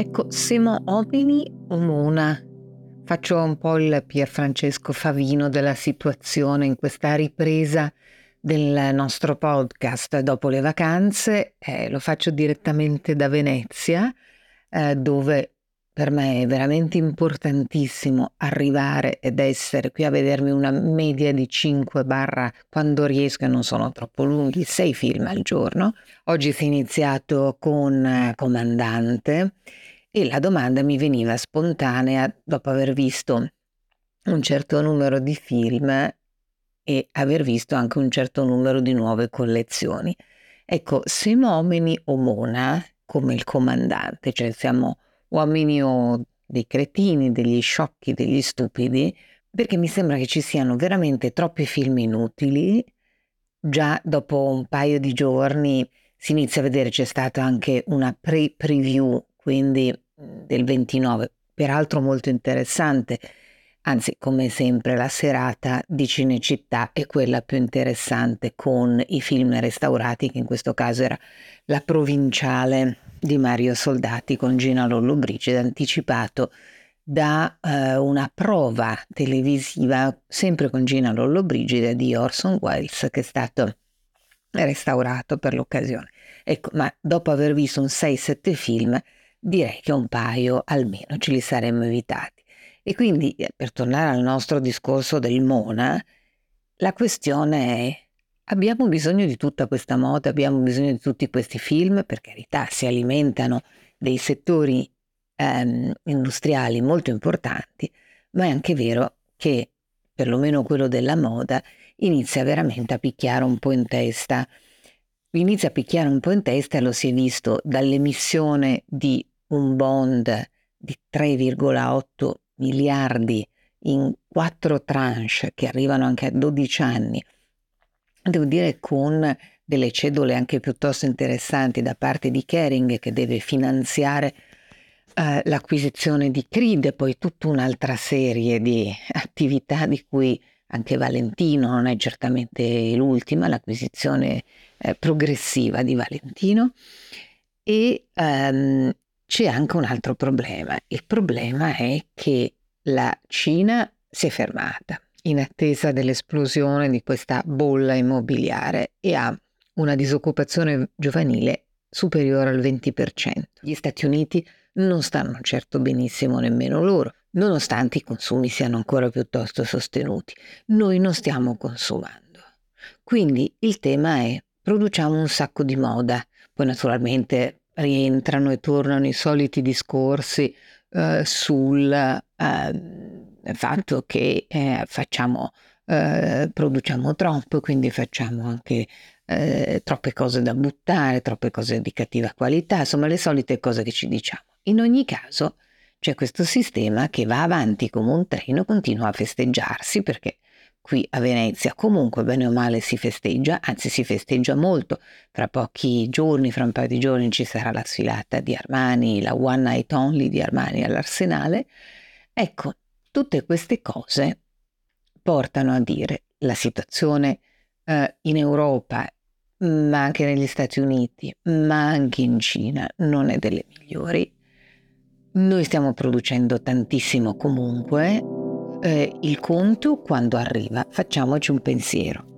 Ecco, siamo uomini o mona? Faccio un po' il Pier Francesco Favino della situazione in questa ripresa del nostro podcast dopo le vacanze. Eh, lo faccio direttamente da Venezia, eh, dove per me è veramente importantissimo arrivare ed essere qui a vedermi una media di 5 barra quando riesco e non sono troppo lunghi, 6 film al giorno. Oggi si è iniziato con eh, Comandante e la domanda mi veniva spontanea dopo aver visto un certo numero di film e aver visto anche un certo numero di nuove collezioni. Ecco, siamo uomini o mona come il comandante, cioè siamo uomini o dei cretini, degli sciocchi, degli stupidi, perché mi sembra che ci siano veramente troppi film inutili. Già dopo un paio di giorni si inizia a vedere, c'è stata anche una pre-preview, quindi del 29, peraltro molto interessante. Anzi, come sempre, la serata di Cinecittà è quella più interessante con i film restaurati, che in questo caso era La provinciale di Mario Soldati con Gina Lollobrigida, anticipato da eh, una prova televisiva, sempre con Gina Lollobrigida, di Orson Welles, che è stato restaurato per l'occasione. Ecco, ma dopo aver visto un 6-7 film, direi che un paio almeno ce li saremmo evitati. E quindi, eh, per tornare al nostro discorso del Mona, la questione è Abbiamo bisogno di tutta questa moda, abbiamo bisogno di tutti questi film, per carità, si alimentano dei settori ehm, industriali molto importanti, ma è anche vero che perlomeno quello della moda inizia veramente a picchiare un po' in testa. Inizia a picchiare un po' in testa lo si è visto dall'emissione di un bond di 3,8 miliardi in quattro tranche che arrivano anche a 12 anni devo dire con delle cedole anche piuttosto interessanti da parte di Kering che deve finanziare eh, l'acquisizione di Creed e poi tutta un'altra serie di attività di cui anche Valentino non è certamente l'ultima, l'acquisizione eh, progressiva di Valentino e ehm, c'è anche un altro problema. Il problema è che la Cina si è fermata in attesa dell'esplosione di questa bolla immobiliare e ha una disoccupazione giovanile superiore al 20%. Gli Stati Uniti non stanno certo benissimo nemmeno loro, nonostante i consumi siano ancora piuttosto sostenuti. Noi non stiamo consumando. Quindi il tema è produciamo un sacco di moda, poi naturalmente rientrano e tornano i soliti discorsi eh, sul eh, fatto che eh, facciamo, eh, produciamo troppo, quindi facciamo anche eh, troppe cose da buttare, troppe cose di cattiva qualità, insomma le solite cose che ci diciamo. In ogni caso c'è questo sistema che va avanti come un treno, continua a festeggiarsi perché qui a Venezia comunque bene o male si festeggia, anzi si festeggia molto. Fra pochi giorni, fra un paio di giorni ci sarà la sfilata di Armani, la One Night Only di Armani all'Arsenale. Ecco, Tutte queste cose portano a dire la situazione eh, in Europa, ma anche negli Stati Uniti, ma anche in Cina, non è delle migliori. Noi stiamo producendo tantissimo comunque. Eh, il conto quando arriva, facciamoci un pensiero.